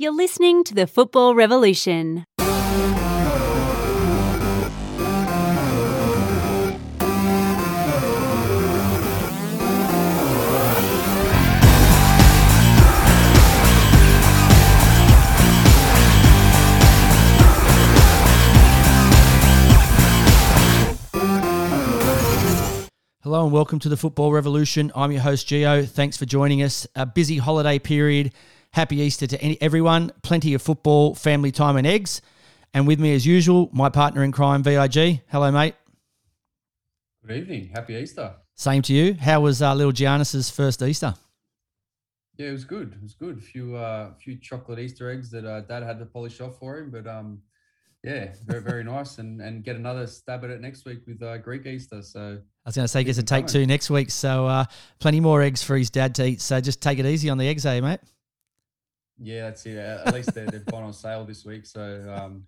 You're listening to the Football Revolution. Hello and welcome to the Football Revolution. I'm your host, Geo. Thanks for joining us. A busy holiday period. Happy Easter to any, everyone. Plenty of football, family time, and eggs. And with me, as usual, my partner in crime, VIG. Hello, mate. Good evening. Happy Easter. Same to you. How was uh, little Giannis's first Easter? Yeah, it was good. It was good. A few, uh, few chocolate Easter eggs that uh, Dad had to polish off for him, but um, yeah, very very nice, and and get another stab at it next week with uh, Greek Easter. So I was going to say, gets a take coming. two next week. So uh, plenty more eggs for his dad to eat. So just take it easy on the eggs, eh, mate? Yeah, that's it. At least they're, they've gone on sale this week, so um,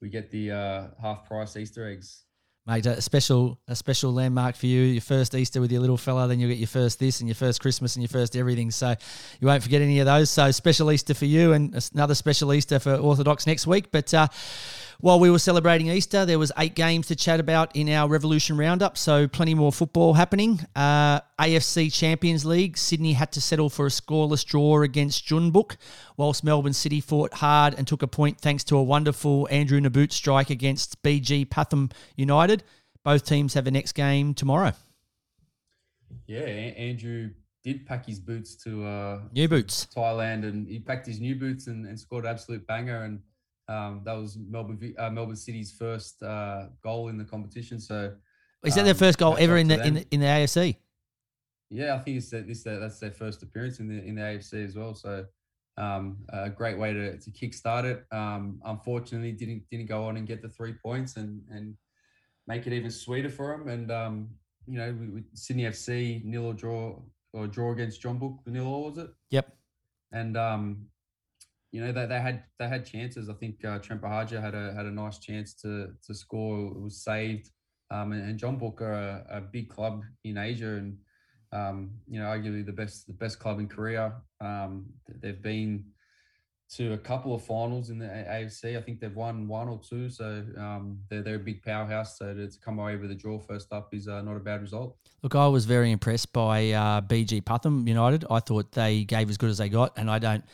we get the uh, half price Easter eggs. Mate, a special a special landmark for you. Your first Easter with your little fella, then you'll get your first this and your first Christmas and your first everything. So you won't forget any of those. So special Easter for you and another special Easter for Orthodox next week. But uh, while we were celebrating Easter, there was eight games to chat about in our Revolution Roundup. So plenty more football happening. Uh, AFC Champions League, Sydney had to settle for a scoreless draw against Jeonbuk, whilst Melbourne City fought hard and took a point thanks to a wonderful Andrew Nabbout strike against BG Pathum United. Both teams have the next game tomorrow. Yeah, Andrew did pack his boots to uh, New boots. Thailand, and he packed his new boots and, and scored an absolute banger. And um, that was Melbourne uh, Melbourne City's first uh, goal in the competition. So Is that their Um, first goal ever in the, in the in the AFC? Yeah, I think it's that this that's their first appearance in the in the AFC as well. So um, a great way to to kickstart it. Um, unfortunately, didn't didn't go on and get the three points and and make it even sweeter for them. And um, you know, with Sydney FC nil or draw or draw against Jeonbuk nil or was it? Yep. And um, you know they, they had they had chances. I think uh, Trent Buhagiar had a had a nice chance to to score. It was saved. Um, and, and Jeonbuk are a, a big club in Asia and um, you know arguably the best the best club in Korea. Um, they've been to a couple of finals in the AFC. I think they've won one or two. So um, they're they're a big powerhouse. So to, come away with a draw first up is uh, not a bad result. Look, I was very impressed by uh, BG Pathum United. I thought they gave as good as they got, and I don't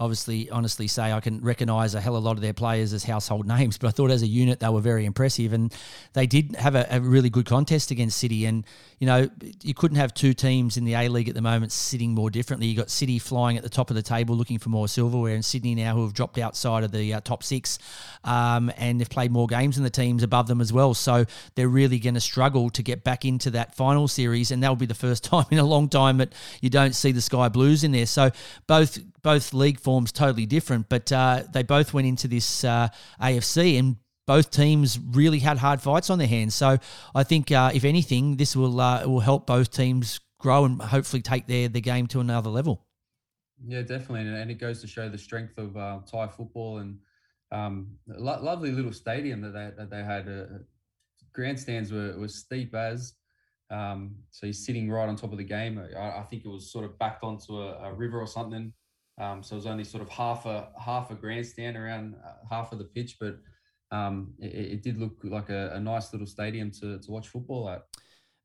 obviously honestly say I can recognise a hell of a lot of their players as household names, but I thought as a unit they were very impressive, and they did have a, a really good contest against City. And you know, you couldn't have two teams in the A League at the moment sitting more differently. You got City flying at the top of the table looking for more silverware, and Sydney now who have dropped outside of the uh, top six, um, and they've played more games than the teams above them as well. So they're really going to struggle to get back into that final series, and that will be the first time in a long time that you don't see the Sky Blues in there. So both both league forms totally different, but uh, they both went into this uh, AFC and. Both teams really had hard fights on their hands, so I think uh, if anything, this will uh, will help both teams grow and hopefully take their the game to another level. Yeah, definitely, and, and it goes to show the strength of uh, Thai football and um, lo- lovely little stadium that they that they had. Uh, grandstands were steep as, um, so he's sitting right on top of the game. I, I think it was sort of backed onto a, a river or something. Um, so it was only sort of half a half a grandstand around uh, half of the pitch, but um, it, it did look like a, a nice little stadium to, to watch football at.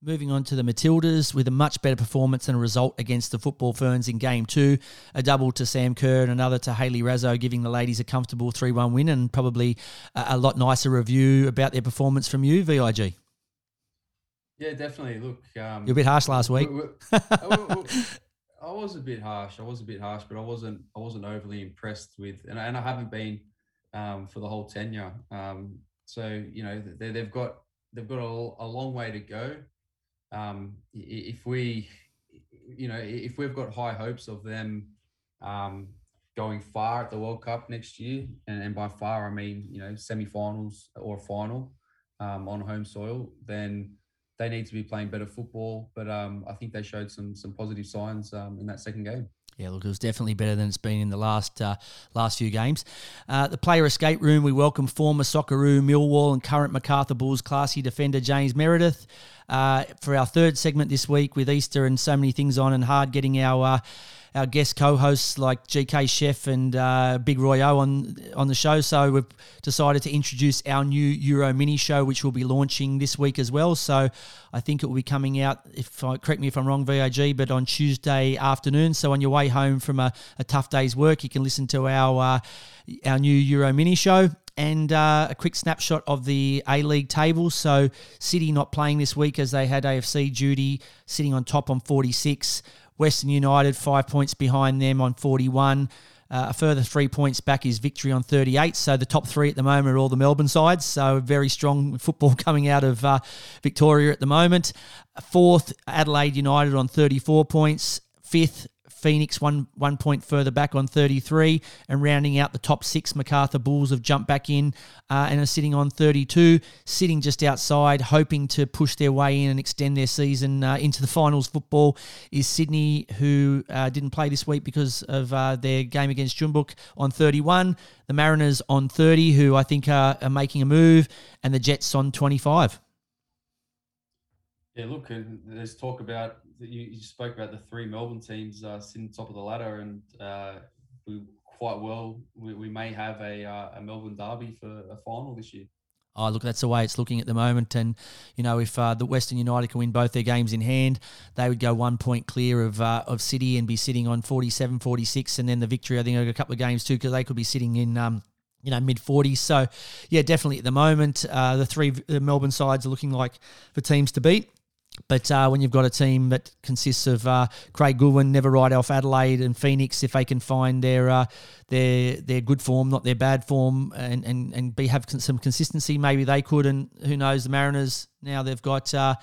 Moving on to the Matildas with a much better performance and a result against the Football Ferns in game two. A double to Sam Kerr and another to Hayley Raso, giving the ladies a comfortable 3 1 win and probably a, a lot nicer review about their performance from you, VIG. Yeah, definitely. Look, um, You're a bit harsh last week. I was a bit harsh. I was a bit harsh, but I wasn't. I wasn't overly impressed with, and, and I haven't been um, for the whole tenure. Um, so you know, they, they've got they've got a, a long way to go. Um, if we, you know, if we've got high hopes of them um, going far at the World Cup next year, and, and by far I mean you know semi-finals or final um, on home soil, then they need to be playing better football. But um, I think they showed some some positive signs um, in that second game. Yeah, look, it was definitely better than it's been in the last uh, last few games. Uh, the player escape room, we welcome former Socceroo, Millwall, and current Macarthur Bulls classy defender James Meredith uh, for our third segment this week with Easter and so many things on and hard getting our uh, our guest co-hosts like GK Chef and uh, Big Royo on on the show. So we've decided to introduce our new Euro mini show, which will be launching this week as well. So I think it will be coming out. If I, correct me if I'm wrong, VAG, but on Tuesday afternoon. So on your way home from a, a tough day's work, you can listen to our uh, our new Euro mini show and uh, a quick snapshot of the A League table. So City not playing this week as they had AFC duty, sitting on top on 46. Western United five points behind them on 41. Uh, a further three points back is victory on 38. So the top three at the moment are all the Melbourne sides. So very strong football coming out of uh, Victoria at the moment. Fourth, Adelaide United on 34 points. Fifth, Phoenix one one point further back on 33, and rounding out the top six, Macarthur Bulls have jumped back in uh, and are sitting on 32, sitting just outside, hoping to push their way in and extend their season uh, into the finals. Football is Sydney, who uh, didn't play this week because of uh, their game against Jeonbuk on 31. The Mariners on 30, who I think are, are making a move, and the Jets on 25. Yeah, look, there's talk about you, you spoke about the three Melbourne teams uh, sitting top of the ladder, and uh, we quite well we, we may have a, uh, a Melbourne derby for a final this year. Oh, look, that's the way it's looking at the moment. And, you know, if uh, the Western United can win both their games in hand, they would go one point clear of uh, of City and be sitting on 47, 46. And then the victory, I think, a couple of games too, because they could be sitting in. Um, you know, mid 40s. So, yeah, definitely at the moment, uh, the three Melbourne sides are looking like the teams to beat. But uh, when you've got a team that consists of uh, Craig Goodwin, never write off Adelaide and Phoenix, if they can find their uh, their their good form, not their bad form, and and and be have some consistency, maybe they could. And who knows, the Mariners now they've got. Uh,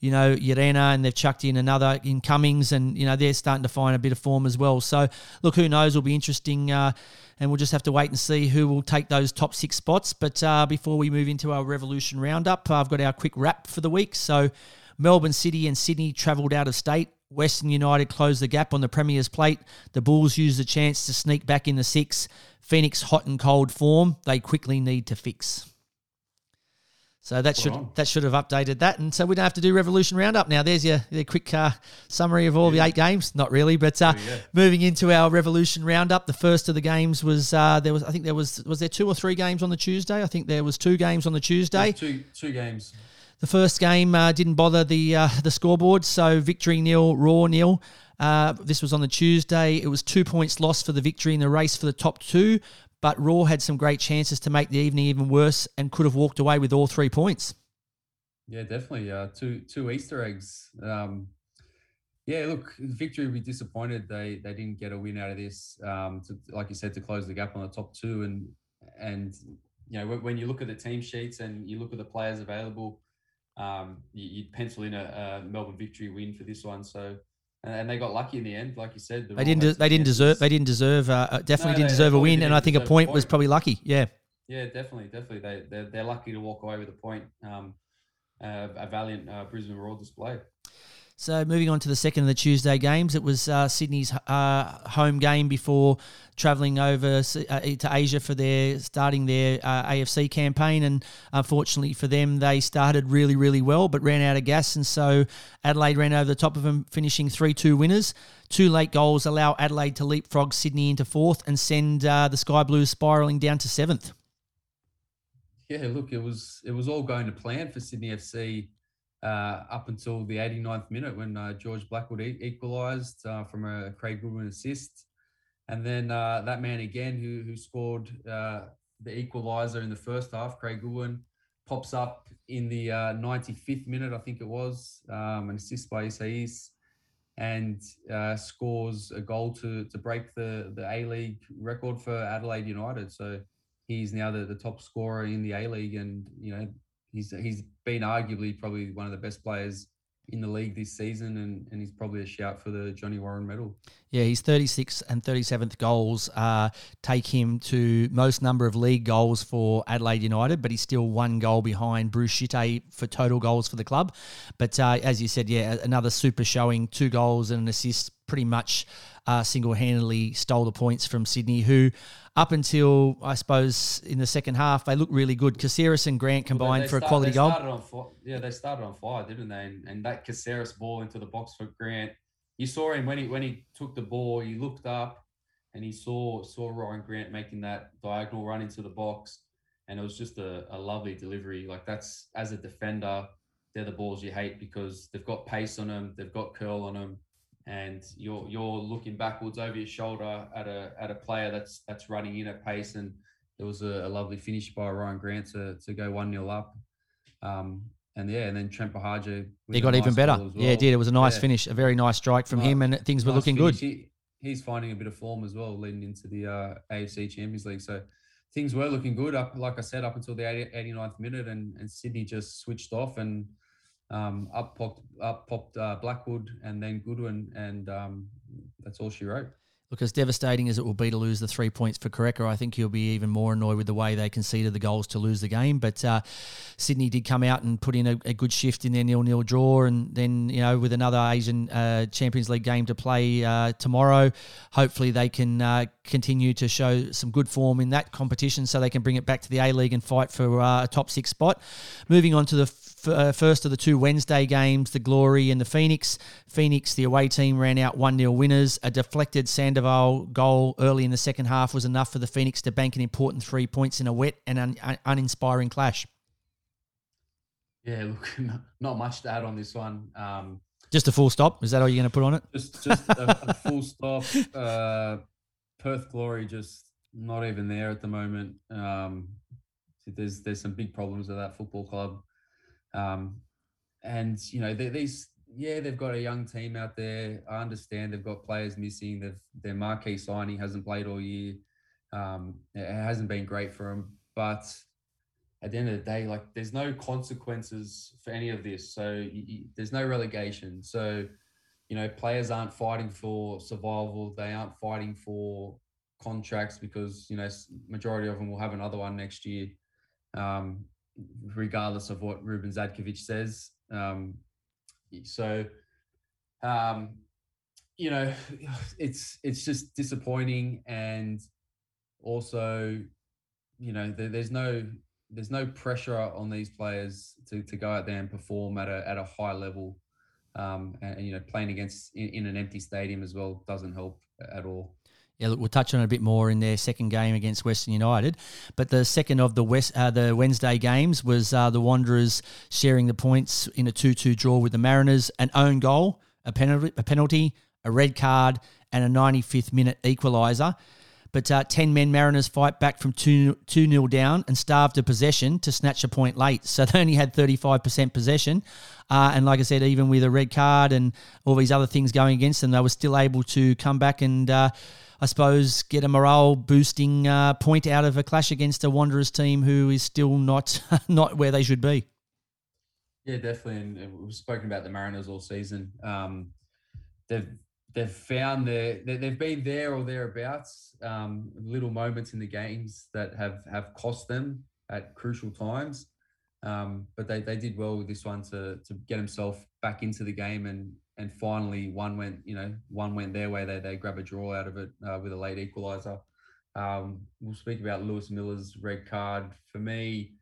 you know, Yerena, and they've chucked in another in Cummings, and, you know, they're starting to find a bit of form as well. So, look, who knows? It'll be interesting, uh, and we'll just have to wait and see who will take those top six spots. But uh, before we move into our Revolution Roundup, I've got our quick wrap for the week. So, Melbourne City and Sydney travelled out of state. Western United closed the gap on the Premier's plate. The Bulls used the chance to sneak back in the six. Phoenix hot and cold form. They quickly need to fix. So that should that should have updated that, and so we don't have to do Revolution Roundup now. There's your, your quick uh, summary of all yeah. the eight games. Not really, but uh, yeah. moving into our Revolution Roundup, the first of the games was uh, there was I think there was was there two or three games on the Tuesday. I think there was two games on the Tuesday. Two two games. The first game uh, didn't bother the uh, the scoreboard, so victory nil, roar nil. Uh, this was on the Tuesday. It was two points lost for the victory in the race for the top two, but Roar had some great chances to make the evening even worse and could have walked away with all three points. Yeah, definitely. Uh, two two Easter eggs. Um, yeah, look, victory would be disappointed they they didn't get a win out of this. Um, to, like you said, to close the gap on the top two, and and you know when you look at the team sheets and you look at the players available, um, you, would pencil in a, a, Melbourne victory win for this one. So, and, and, they got lucky in the end, like you said. They didn't. De- they didn't deserve. They didn't deserve. Uh, uh definitely no, didn't they, deserve they a win, and I think a point, point, was probably lucky. Yeah. Yeah, definitely, definitely. They they're, they're lucky to walk away with a point. Um, uh, a valiant uh, Brisbane Roar display. So moving on to the second of the Tuesday games, it was uh, Sydney's uh, home game before travelling over uh, to Asia for their starting their uh, AFC campaign, and unfortunately for them, they started really really well, but ran out of gas, and so Adelaide ran over the top of them, finishing three two winners. Two late goals allow Adelaide to leapfrog Sydney into fourth and send uh, the Sky Blues spiralling down to seventh. Yeah, look, it was it was all going to plan for Sydney FC uh, up until the 89th minute when uh, George Blackwood e- equalised uh, from a Craig Goodwin assist. And then uh, that man again, who, who scored uh, the equaliser in the first half, Craig Goodwin, pops up in the 95th uh, minute, I think it was, um, an assist by Isaias, and scores a goal to, to break the, the A League record for Adelaide United. So he's now the, the top scorer in the A League, and you know he's he's been arguably probably one of the best players in the league this season, and, and he's probably a shout for the Johnny Warren medal. Yeah, his 36th and 37th goals uh, take him to most number of league goals for Adelaide United, but he's still one goal behind Bruce Djite for total goals for the club. But uh, as you said, yeah, another super showing, two goals and an assist, pretty much uh, single handedly stole the points from Sydney, who up until I suppose in the second half they looked really good. Caceres and Grant combined well, they for start, a quality goal. Yeah, they started on fire, didn't they? And, and that Caceres ball into the box for Grant you saw him when he when he took the ball. He looked up and he saw saw Ryan Grant making that diagonal run into the box, and it was just a, a lovely delivery. Like that's as a defender, they're the balls you hate because they've got pace on them, they've got curl on them, and you're you're looking backwards over your shoulder at a at a player that's that's running in at pace. And there was a, a lovely finish by Ryan Grant to to go one 0 up. Um, and yeah, and then Trent Buhagiar. He got nice even better. Well. Yeah, it did. It was a nice yeah. finish, a very nice strike from nice, him, and things were nice looking finish. good. He, he's finding a bit of form as well, leading into the uh, AFC Champions League. So things were looking good up, like I said, up until the 89th minute, and, and Sydney just switched off and um, up popped up popped uh, Blackwood and then Goodwin, and um, that's all she wrote. Look, as devastating as it will be to lose the three points for Corica, I think he'll be even more annoyed with the way they conceded the goals to lose the game. But uh, Sydney did come out and put in a, a, good shift in their nil-nil draw, and then you know with another Asian uh, Champions League game to play uh, tomorrow, hopefully they can uh, continue to show some good form in that competition, so they can bring it back to the A League and fight for uh, a top six spot. Moving on to the uh, first of the two Wednesday games, the Glory and the Phoenix. Phoenix, the away team, ran out 1 0 winners. A deflected Sandoval goal early in the second half was enough for the Phoenix to bank an important three points in a wet and un- uninspiring clash. Yeah, look, not much to add on this one. Um, just a full stop. Is that all you're going to put on it? Just, just a, a full stop. Uh, Perth Glory just not even there at the moment. Um, there's there's some big problems with that football club. Um, and you know, these yeah, they've got a young team out there. I understand they've got players missing. They've, their marquee signing hasn't played all year. Um, it hasn't been great for them. But at the end of the day, like there's no consequences for any of this. So there's no relegation. So you know, players aren't fighting for survival. They aren't fighting for contracts because you know majority of them will have another one next year. Um, regardless of what Ruben Zadkovich says. Um, so, um, you know, it's it's just disappointing, and also, you know, there, there's no there's no pressure on these players to, to go out there and perform at a at a high level. Um, and, and you know, playing against in, in an empty stadium as well doesn't help at all. Yeah, look, we'll touch on it a bit more in their second game against Western United. But the second of the West, uh, the Wednesday games was uh, the Wanderers sharing the points in a two-two draw with the Mariners, an own goal, a penalty, a penalty, a red card, and a 95th minute equaliser. But uh, 10 men Mariners fight back from 2 0 down and starved a possession to snatch a point late. So they only had 35% possession. Uh, and like I said, even with a red card and all these other things going against them, they were still able to come back and uh, I suppose, get a morale boosting uh, point out of a clash against a Wanderers team who is still not not where they should be. Yeah, definitely. And we've spoken about the Mariners all season. Um, they've they've found their they've been there or thereabouts. Um, little moments in the games that have have cost them at crucial times. Um, but they, they did well with this one to to get himself back into the game and and finally one went you know one went their way they they grab a draw out of it uh, with a late equalizer um, we'll speak about lewis miller's red card. For me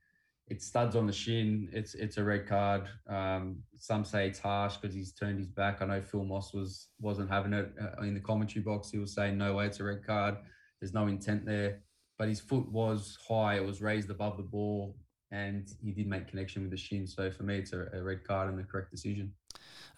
it studs on the shin. It's it's a red card. Um, some say it's harsh because he's turned his back. I know phil moss was wasn't having it uh, in the commentary box. He was saying no way it's a red card. There's no intent there. But his foot was high. It was raised above the ball and he did make connection with the shin. So for me it's a, a red card and the correct decision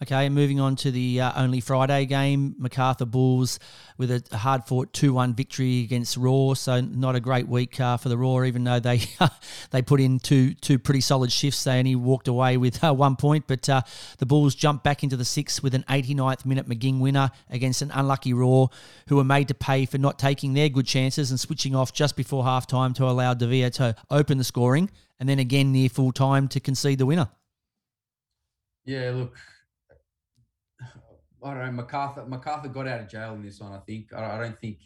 Okay, moving on to the uh, only Friday game, Macarthur Bulls with a hard fought 2 1 victory against Roar. So, not a great week uh, for the Roar, even though they they put in two two pretty solid shifts. They only walked away with uh, one point, but uh, the Bulls jumped back into the six with an 89th minute McGing winner against an unlucky Roar, who were made to pay for not taking their good chances and switching off just before half time to allow Devere to open the scoring and then again near full time to concede the winner. Yeah, look, I don't know. Macarthur Macarthur got out of jail in this one. I think. I, I don't think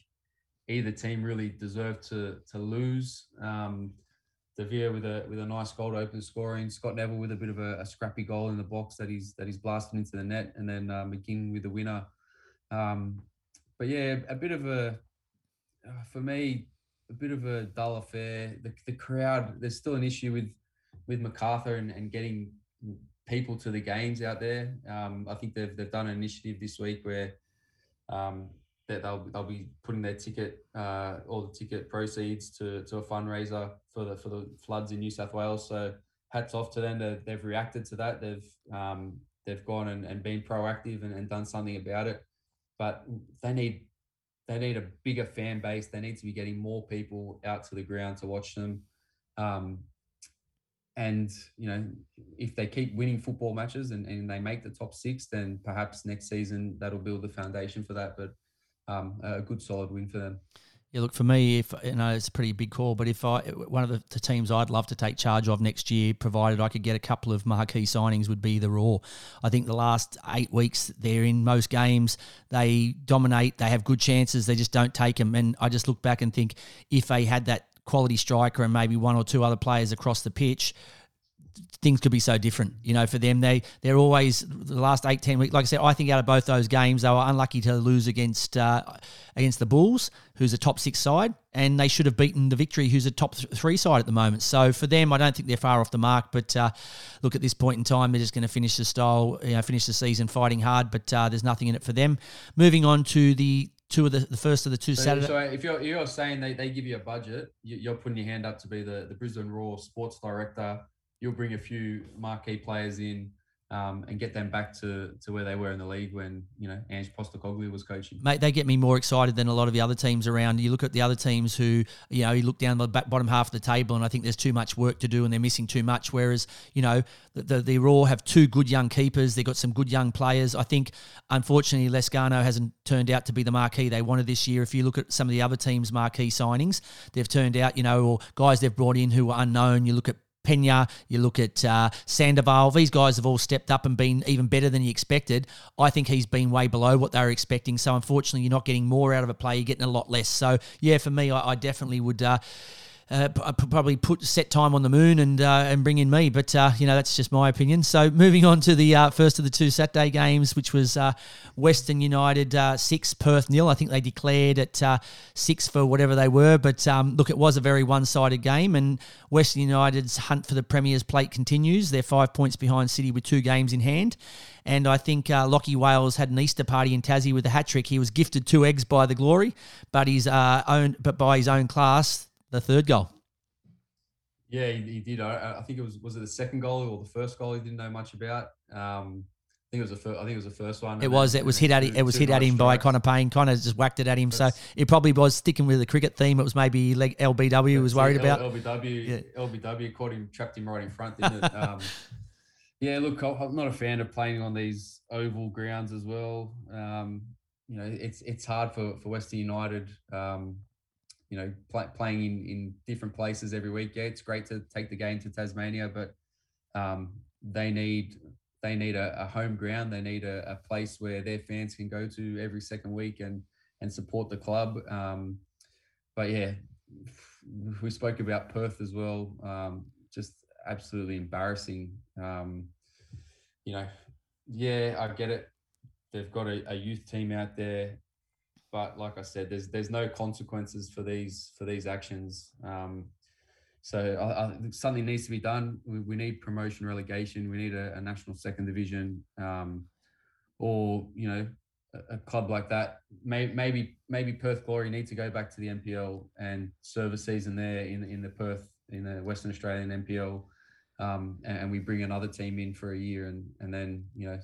either team really deserved to to lose. Um, De with a with a nice goal to open scoring. Scott Neville with a bit of a, a, scrappy goal in the box that he's that he's blasting into the net, and then uh, McGing with the winner. Um, but yeah, a bit of a uh, for me a bit of a dull affair. The, the crowd there's still an issue with with Macarthur and, and getting people to the games out there. Um, I think they've they've done an initiative this week where um, that they'll they'll be putting their ticket uh, all the ticket proceeds to to a fundraiser for the for the floods in New South Wales. So hats off to them. They've, they've reacted to that. They've um, they've gone and, and been proactive and, and done something about it. But they need they need a bigger fan base. They need to be getting more people out to the ground to watch them. Um, and you know, if they keep winning football matches and, and they make the top six, then perhaps next season that'll build the foundation for that. But um, a good solid win for them. Yeah, look for me. If you know, it's a pretty big call, but if I one of the, the, teams I'd love to take charge of next year, provided I could get a couple of marquee signings, would be the Roar. I think the last eight weeks they're in most games, they dominate, they have good chances, they just don't take them. And I just look back and think if they had that quality striker and maybe one or two other players across the pitch, things could be so different. You know, for them, they they're always the last eight ten weeks. Like I said, I think out of both those games, they were unlucky to lose against uh, against the Bulls, who's a top six side, and they should have beaten the Victory, who's a top th- three side at the moment. So for them, I don't think they're far off the mark. But uh, look, at this point in time, they're just going to finish the style, you know, finish the season fighting hard. But uh, there's nothing in it for them. Moving on to the two of the, the first of the two so, Saturday. So if you're you're saying they, they give you a budget, you're putting your hand up to be the, the Brisbane Roar sports director you'll bring a few marquee players in um, and get them back to, to where they were in the league when you know Ange Postecoglou was coaching. Mate, they get me more excited than a lot of the other teams around. You look at the other teams who, you know, you look down the back, bottom half of the table, and I think there's too much work to do, and they're missing too much. Whereas, you know, the, the, the Roar have two good young keepers. They've got some good young players. I think, unfortunately, Lescano hasn't turned out to be the marquee they wanted this year. If you look at some of the other teams' marquee signings, they've turned out, you know, or guys they've brought in who were unknown. You look at Penha, you look at uh, Sandoval, these guys have all stepped up and been even better than you expected. I think he's been way below what they were expecting. So, unfortunately, you're not getting more out of a player, you're getting a lot less. So, yeah, for me, I, I definitely would. Uh, uh, probably put set time on the moon and uh, and bring in me. But uh, you know that's just my opinion. So moving on to the uh, first of the two Saturday games, which was uh, Western United uh, six, Perth nil. I think they declared at six for whatever they were. But um, look, it was a very one-sided game, and Western United's hunt for the Premier's plate continues. They're five points behind City with two games in hand. And I think uh, Lachie Wales had an Easter party in Tassie with a hat trick. He was gifted two eggs by the Glory, but his own, but by his own class, the third goal. Yeah, he, he did. I, I, think it was was it the second goal or the first goal he didn't know much about. Um, I think it was the first. I think it was the first one. It was. it was hit at. Two, it was hit at him by Connor Pain. Connor just whacked it at him. That's, so it probably was sticking with the cricket theme. It was maybe like LBW was worried about. LBW. Yeah. LBW caught him, trapped him right in front, didn't it? Um, yeah. Look, I'm not a fan of playing on these oval grounds as well. Um, you know, it's it's hard for for Western United. Um, you know, play, playing in, in different places every week. Yeah, it's great to take the game to Tasmania, but um, they need they need a, a, home ground. They need a, a, place where their fans can go to every second week and and support the club. Um, but yeah, we spoke about Perth as well. Um, just absolutely embarrassing. Um, you know, yeah, I get it. They've got a, a youth team out there but like I said, there's there's no consequences for these for these actions. Um, so I, I, something needs to be done. We, we need promotion, relegation. We need a, a national second division, um, or you know, a, a, club like that. May, maybe maybe Perth Glory need to go back to the NPL and serve a season there in in the Perth in the Western Australian NPL, um, and, and, we bring another team in for a year, and and then you know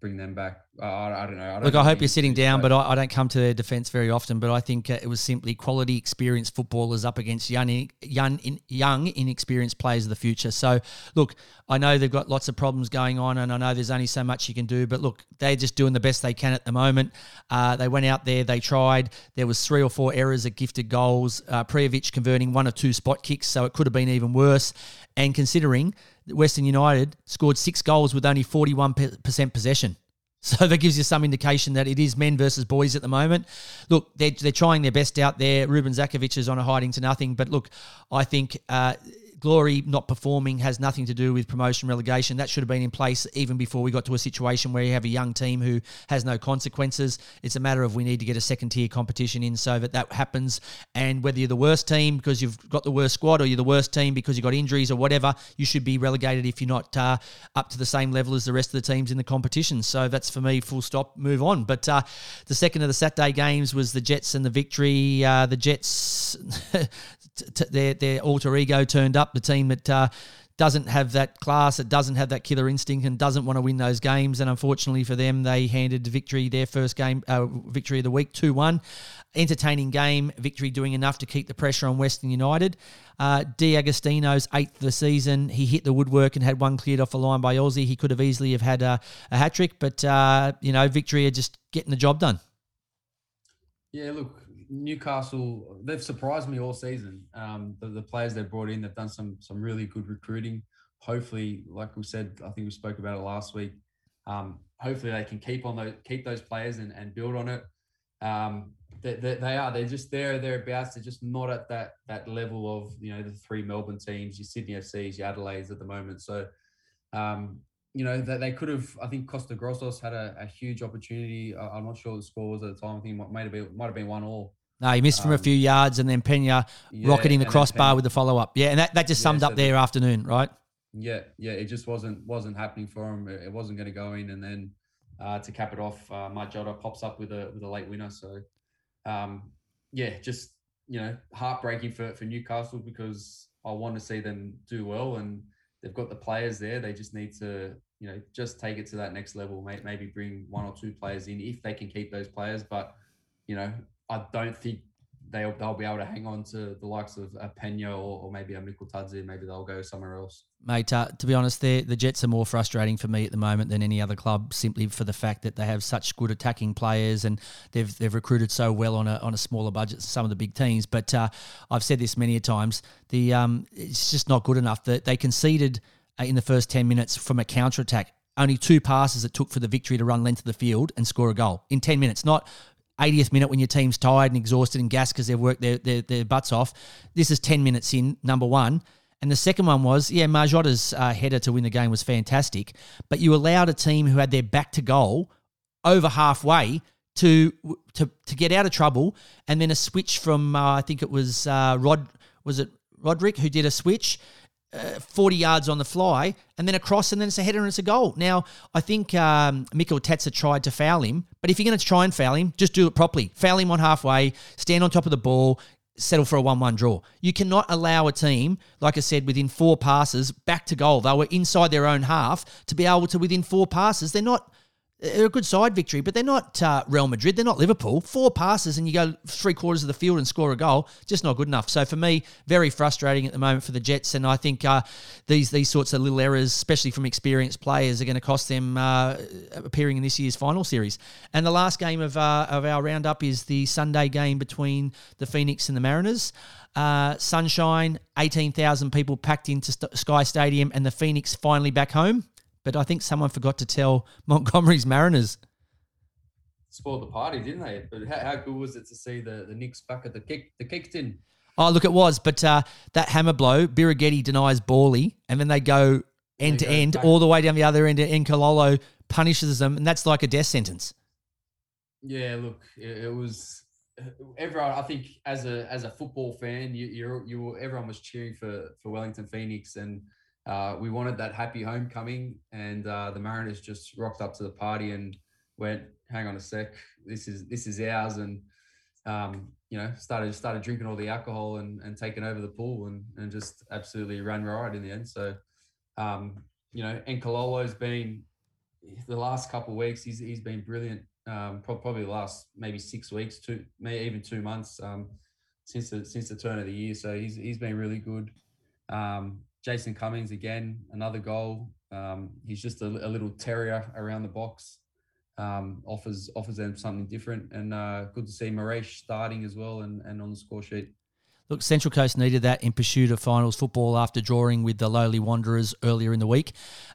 bring them back. I, I don't know. I don't Look, I hope you're sitting down, but I, I, don't come to their defence very often. But I think uh, it was simply quality, experienced footballers up against young, young, young, inexperienced players of the future. So, look, I know they've got lots of problems going on, and I know there's only so much you can do. But look, they're just doing the best they can at the moment. Uh, they went out there, they tried. There was three or four errors at gifted goals. Uh, Prijovic converting one or two spot kicks, so it could have been even worse. And considering Western United scored six goals with only 41% possession. So that gives you some indication that it is men versus boys at the moment. Look, they're, they're trying their best out there. Ruben Zadkovich is on a hiding to nothing. But look, I think uh, Glory not performing has nothing to do with promotion relegation. That should have been in place even before we got to a situation where you have a young team who has no consequences. It's a matter of we need to get a second tier competition in so that that happens. And whether you're the worst team because you've got the worst squad or you're the worst team because you've got injuries or whatever, you should be relegated if you're not uh, up to the same level as the rest of the teams in the competition. So that's for me, full stop, move on. But uh, the second of the Saturday games was the Jets and the victory. Uh, the Jets, t- their, their alter ego turned up, the team that uh, doesn't have that class, it doesn't have that killer instinct, and doesn't want to win those games. And unfortunately for them, they handed victory their first game, uh, victory of the week, two one. Entertaining game, victory doing enough to keep the pressure on Western United. Uh, D'Agostino's eighth of the season. He hit the woodwork and had one cleared off the line by Aussie. He could have easily have had a, a hat trick, but uh, you know, victory are just getting the job done. Yeah, look, Newcastle, they've surprised me all season. Um, the, the players they've brought in, they've done some some really good recruiting. Hopefully, like we said, I think we spoke about it last week. Um, hopefully, they can keep on those keep those players and, and build on it. Um, they, they, they, are they're just there thereabouts. They're just not at that that level of you know the three Melbourne teams, your Sydney FCs, your Adelaide's at the moment. So um, you know, that they could have. I think Costa Grossos had a, a huge opportunity. I, am not sure the score was at the time. I think it might have been might have been one all. No, he missed from um, a few yards, and then Penha yeah, rocketing the crossbar with the follow up. Yeah, and that, that just summed yeah, so up their the, afternoon, right? Yeah, yeah, it just wasn't wasn't happening for him. It, it wasn't going to go in, and then uh, to cap it off, uh, Mike Jota pops up with a with a late winner. So, um, yeah, just you know, heartbreaking for for Newcastle because I want to see them do well, and they've got the players there. They just need to you know just take it to that next level. Maybe bring one or two players in if they can keep those players, but you know I don't think they'll they'll be able to hang on to the likes of a Penha or, or maybe a Mikeltadze. Maybe they'll go somewhere else. Mate, uh, to be honest, the Jets are more frustrating for me at the moment than any other club, simply for the fact that they have such good attacking players and they've they've recruited so well on a on a smaller budget. Some of the big teams, but uh, I've said this many a times. The um, it's just not good enough that they conceded in the first ten minutes from a counter attack only two passes it took for the victory to run length of the field and score a goal in 10 minutes. Not 80th minute when your team's tired and exhausted and gassed because they've worked their, their, their, butts off. This is 10 minutes in, number one. And the second one was, yeah, Marjota's uh, header to win the game was fantastic, but you allowed a team who had their back to goal over halfway to to to get out of trouble, and then a switch from uh, I think it was uh, Rod was it Roderick who did a switch, uh, 40 yards on the fly and then a cross and then it's a header and it's a goal. Now, I think um, Mikeltadze tried to foul him, but if you're going to try and foul him, just do it properly. Foul him on halfway, stand on top of the ball, settle for a 1 1 draw. You cannot allow a team, like I said, within four passes back to goal. They were inside their own half to be able to, within four passes, they're not they're a good side victory, but they're not uh, Real Madrid. They're not Liverpool. Four passes and you go three quarters of the field and score a goal, just not good enough. So for me, very frustrating at the moment for the Jets. And I think uh, these these sorts of little errors, especially from experienced players, are going to cost them uh, appearing in this year's final series. And the last game of uh, of our roundup is the Sunday game between the Phoenix and the Mariners. Uh, sunshine, 18,000 people packed into Sky Stadium, and the Phoenix finally back home but I think someone forgot to tell Montgomery's Mariners. Spoiled the party, didn't they? But how, how good was it to see the, the Nix back at the kick the kicked in? Oh, look, it was. But uh, that hammer blow, Birighitti denies Bawley, and then they go end to end, back. all the way down the other end, and Kololo punishes them, and that's like a death sentence. Yeah, look, it, it was everyone. I think as a as a football fan, you you you everyone was cheering for for Wellington Phoenix, and uh, we wanted that happy homecoming, and uh, the Mariners just rocked up to the party and went, "Hang on a sec, this is this is ours," and um, you know started started drinking all the alcohol and, and taking over the pool and, and just absolutely ran riot in the end. So, um, you know, and Kololo's been the last couple of weeks. He's he's been brilliant. Um, probably the last maybe six weeks, two maybe even two months um, since the since the turn of the year. So he's he's been really good. Um, Jason Cummings again, another goal. Um, he's just a, a, little terrier around the box. Um, offers offers them something different, and uh, good to see Moresche starting as well and, and on the score sheet. Look, Central Coast needed that in pursuit of finals football after drawing with the lowly Wanderers earlier in the week.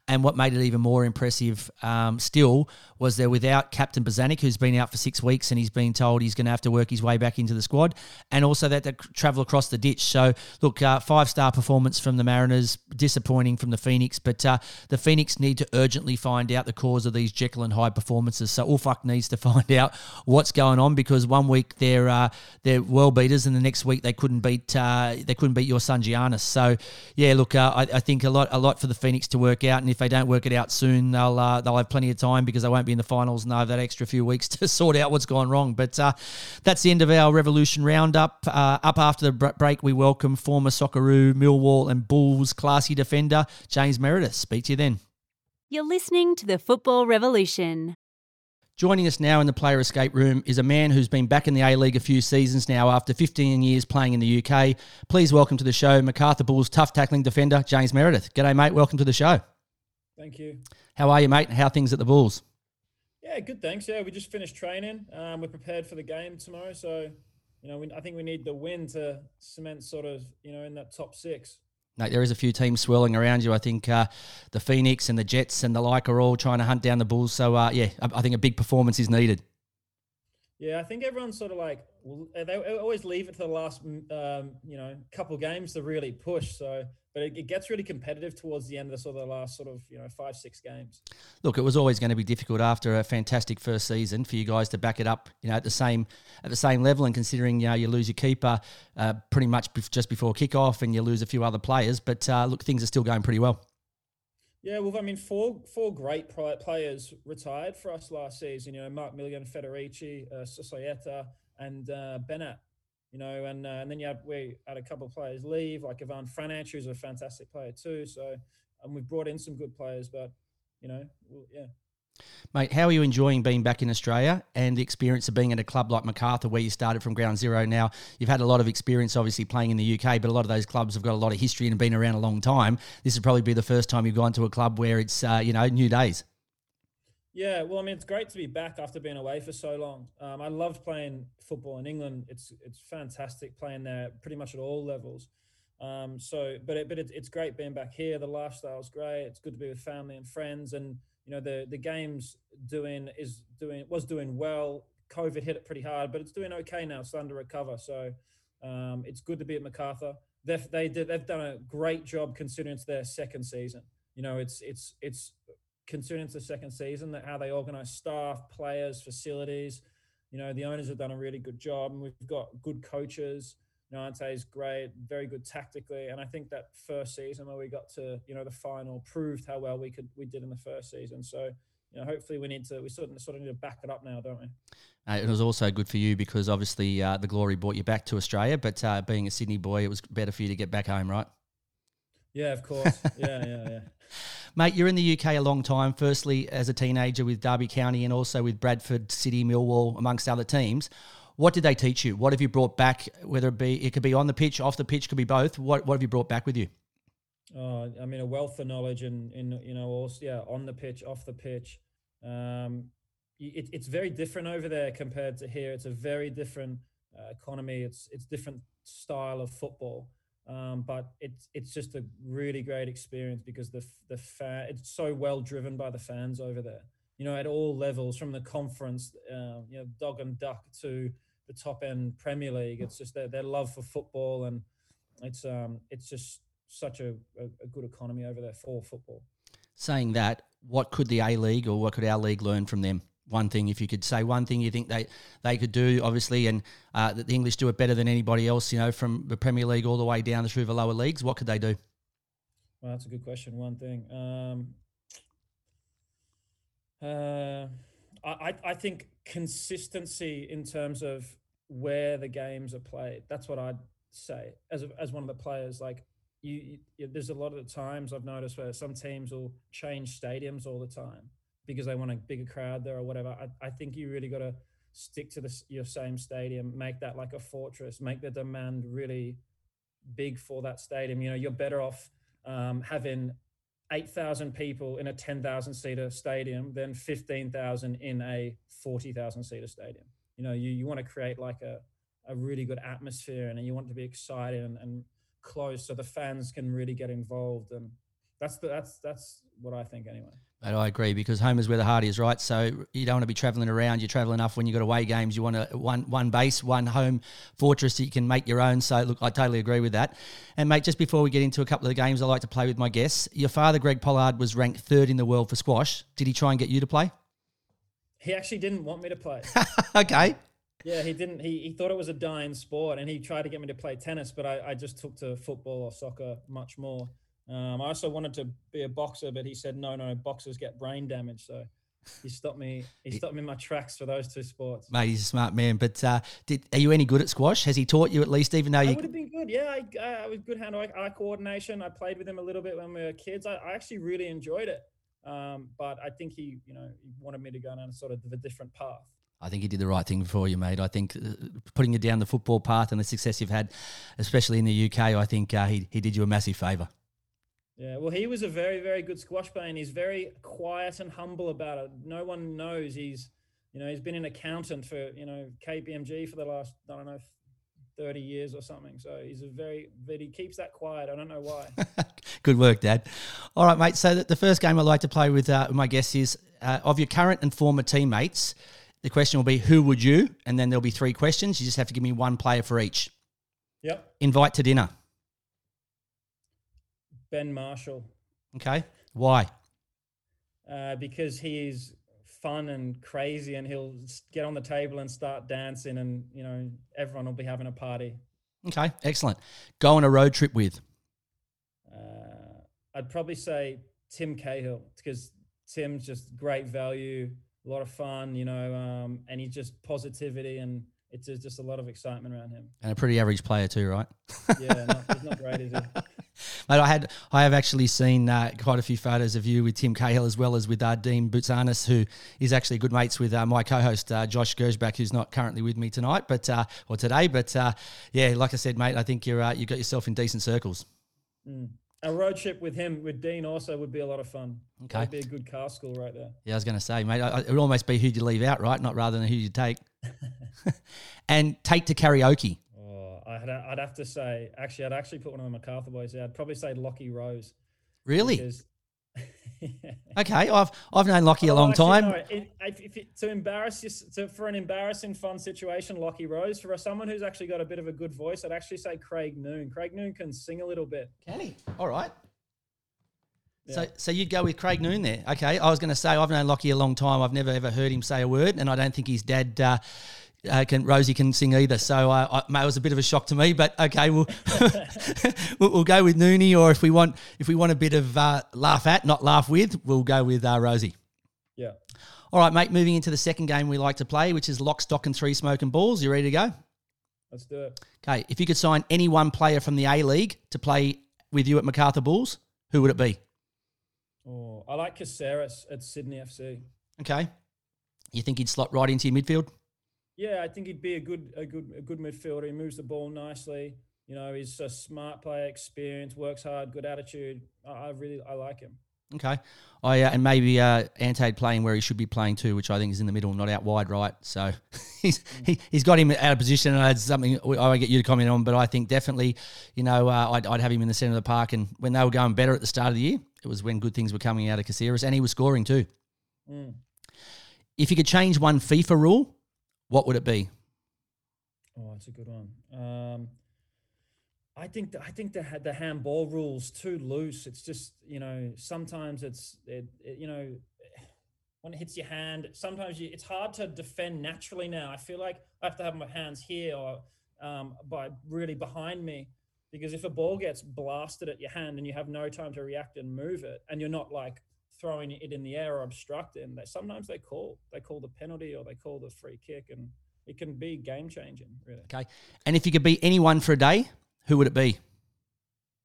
And what made it even more impressive um, still was they're without Captain Bozanic, who's been out for six weeks and he's been told he's going to have to work his way back into the squad, and also that they travel across the ditch. So, look, uh, five star performance from the Mariners, disappointing from the Phoenix, but uh, the Phoenix need to urgently find out the cause of these Jekyll and Hyde performances. So, Ufuk needs to find out what's going on because one week they're uh, they're world beaters and the next week they couldn't beat uh, they couldn't beat your son Giannis. So yeah, look, uh, I, I, think a lot a lot for the Phoenix to work out, and if they don't work it out soon, they'll uh, they'll have plenty of time because they won't be in the finals and they have that extra few weeks to sort out what's gone wrong. But uh, that's the end of our Revolution roundup. Uh, up after the break, we welcome former Socceroo, Millwall, and Bulls classy defender James Meredith. Speak to you then. You're listening to the Football Revolution. Joining us now in the player escape room is a man who's been back in the A League a few seasons now after 15 years playing in the UK. Please welcome to the show Macarthur Bulls tough tackling defender James Meredith. G'day, mate. Welcome to the show. Thank you. How are you, mate? How are things at the Bulls? Yeah, good. Thanks. Yeah, we just finished training. Um, we're prepared for the game tomorrow, so you know, we, I think we need the win to cement sort of you know in that top six. No, there is a few teams swirling around you. I think uh, the Phoenix and the Jets and the like are all trying to hunt down the Bulls. So uh, yeah, I, I think a big performance is needed. Yeah, I think everyone's sort of like they always leave it to the last, um, you know, couple games to really push. So, but it, it, gets really competitive towards the end of the sort of the last sort of you know five six games. Look, it was always going to be difficult after a fantastic first season for you guys to back it up, you know, at the same at the same level. And considering you know you lose your keeper uh, pretty much just before kickoff, and you lose a few other players, but uh, look, things are still going pretty well. Yeah, well, I mean, four four great players retired for us last season. You know, Mark Milligan, Federici, uh, and uh, Bennett. You know, and uh, and then you had we had a couple of players leave, like Ivan Franjic, who's a fantastic player too. So, and we've brought in some good players, but you know, well, yeah, Mate, how are you enjoying being back in Australia and the experience of being at a club like Macarthur where you started from ground zero now? You've had a lot of experience obviously playing in the UK, but a lot of those clubs have got a lot of history and been around a long time. This would probably be the first time you've gone to a club where it's, uh, you know, new days. Yeah, well, I mean, it's great to be back after being away for so long. Um, I loved playing football in England. It's it's fantastic playing there, pretty much at all levels. Um, so, but it, but it, it's great being back here. The lifestyle's great. It's good to be with family and friends, and you know the the game's doing is doing was doing well. COVID hit it pretty hard, but it's doing okay now. It's under recover, so um, it's good to be at Macarthur. They've they did they've done a great job considering it's their second season. You know, it's it's it's considering it's the second season that how they organize staff, players, facilities. You know, the owners have done a really good job, and we've got good coaches. Nante is great, very good tactically, and I think that first season where we got to you know the final proved how well we could we did in the first season. So you know, hopefully we need to we sort of sort of need to back it up now, don't we? Uh, it was also good for you because obviously uh, the glory brought you back to Australia, but uh, being a Sydney boy, it was better for you to get back home, right? Yeah, of course. yeah, yeah, yeah. Mate, you're in the UK a long time. Firstly, as a teenager with Derby County and also with Bradford City, Millwall, amongst other teams. What did they teach you? What have you brought back? Whether it be, it could be on the pitch, off the pitch, could be both. What What have you brought back with you? Oh, I mean, a wealth of knowledge, and in, in you know, also yeah, on the pitch, off the pitch. Um, it, it's very different over there compared to here. It's a very different uh, economy. It's it's different style of football. Um, but it's it's just a really great experience because the the fan it's so well driven by the fans over there. You know, at all levels, from the conference, uh, you know, dog and duck to the top end Premier League. It's just their, their love for football, and it's um it's just such a, a, a good economy over there for football. Saying that, what could the A League or what could our league learn from them? One thing, if you could say one thing you think they, they could do, obviously, and uh, that the English do it better than anybody else, you know, from the Premier League all the way down through the lower leagues, what could they do? Well, that's a good question. One thing. Um, uh, I, I think consistency in terms of where the games are played. That's what I'd say as a, as one of the players. Like you, you, there's a lot of the times I've noticed where some teams will change stadiums all the time because they want a bigger crowd there or whatever. I, I think you really got to stick to the, your same stadium, make that like a fortress, make the demand really big for that stadium. You know, you're better off um, having 8,000 people in a 10,000 seater stadium than 15,000 in a 40,000 seater stadium. You know, you, you want to create like a, a really good atmosphere and you want to be exciting and, and close so the fans can really get involved and that's the, that's that's what I think anyway. Mate, I agree because home is where the heart is, right? So you don't want to be travelling around. You travel enough when you've got away games. You want a one one base, one home fortress that you can make your own. So look, I totally agree with that. And mate, just before we get into a couple of the games, I like to play with my guests. Your father, Greg Pollard, was ranked third in the world for squash. Did he try and get you to play? He actually didn't want me to play. okay. Yeah, he didn't. He, he thought it was a dying sport, and he tried to get me to play tennis, but I, I just took to football or soccer much more. Um, I also wanted to be a boxer, but he said no, no, boxers get brain damage. So he stopped me. He stopped me in my tracks for those two sports. Mate, he's a smart man. But uh, did, are you any good at squash? Has he taught you at least, even though you? Would have been good. Yeah, I, I was good hand eye coordination. I played with him a little bit when we were kids. I, I actually really enjoyed it. Um, but I think he, you know, he wanted me to go down a sort of a different path. I think he did the right thing for you, mate. I think uh, putting you down the football path and the success you've had, especially in the UK, I think uh, he, he did you a massive favour. Yeah, well, he was a very, very good squash player, and he's very quiet and humble about it. No one knows he's, you know, he's been an accountant for, you know, KPMG for the last, I don't know, 30 years or something. So he's a very, but he keeps that quiet. I don't know why. Good work, Dad. All right, mate. So the first game I like to play with uh, my guests is uh, of your current and former teammates. The question will be, who would you? And then there'll be three questions. You just have to give me one player for each. Yep. Invite to dinner. Ben Marshall. Okay. Why? Uh, because he is fun and crazy, and he'll get on the table and start dancing, and you know everyone will be having a party. Okay, excellent. Go on a road trip with. Uh, I'd probably say Tim Cahill because Tim's just great value, a lot of fun, you know, um, and he's just positivity and it's just a lot of excitement around him. And a pretty average player too, right? yeah, not, he's not great, is he? Mate, I had I have actually seen uh, quite a few photos of you with Tim Cahill as well as with uh, Dean Bouzanis, who is actually good mates with uh, my co-host uh, Josh Gersbach, who's not currently with me tonight, but uh, or today. But uh, yeah, like I said, mate, I think you're you got yourself in decent circles. Mm. A road trip with him, with Dean, also would be a lot of fun. Okay, That'd be a good car school right there. Yeah, I was going to say, mate, it would almost be who you leave out, right? Not rather than who you take. and take to karaoke. Oh, I'd, I'd have to say, actually, I'd actually put one of the MacArthur boys out. I'd probably say Lockie Rose. Really? Because, okay, I've I've known Lockie oh, a long actually, time. No, it, if, if to embarrass you, to, for an embarrassing fun situation, Lockie Rose. For someone who's actually got a bit of a good voice, I'd actually say Craig Noone. Craig Noone can sing a little bit. Can he? All right. Yeah. So, so you'd go with Craig Noone there. Okay, I was going to say I've known Lockie a long time. I've never ever heard him say a word, and I don't think his dad uh, uh, can Rosie can sing either. So uh, I, it was a bit of a shock to me, but okay, we'll we'll, we'll, go with Nooney, or if we want if we want a bit of uh, laugh at, not laugh with, we'll go with uh, Rosie. Yeah. All right, mate. Moving into the second game we like to play, which is lock, stock, and three smoking balls. You ready to go? Let's do it. Okay. If you could sign any one player from the A League to play with you at Macarthur Bulls, who would it be? Oh, I like Caceres at Sydney FC. Okay. You think he'd slot right into your midfield? Yeah, I think he'd be a good, a good, a good midfielder. He moves the ball nicely. You know, he's a smart player, experience, works hard, good attitude. I, I really, I like him. Okay, I uh, and maybe uh, Ante playing where he should be playing too, which I think is in the middle, not out wide, right? So he's he, he's got him out of position, and that's something I won't get you to comment on, but I think definitely, you know, uh, I'd, I'd have him in the centre of the park, and when they were going better at the start of the year, it was when good things were coming out of Caceres, and he was scoring too. Mm. If you could change one FIFA rule, what would it be? Oh, that's a good one. Um, I think the, I think the the handball rules too loose. It's just you know sometimes it's it, it, you know when it hits your hand. Sometimes you, it's hard to defend naturally. Now I feel like I have to have my hands here or um, by really behind me because if a ball gets blasted at your hand and you have no time to react and move it, and you're not like throwing it in the air or obstructing, they sometimes they call they call the penalty or they call the free kick, and it can be game changing. Really. Okay. And if you could be anyone for a day, who would it be?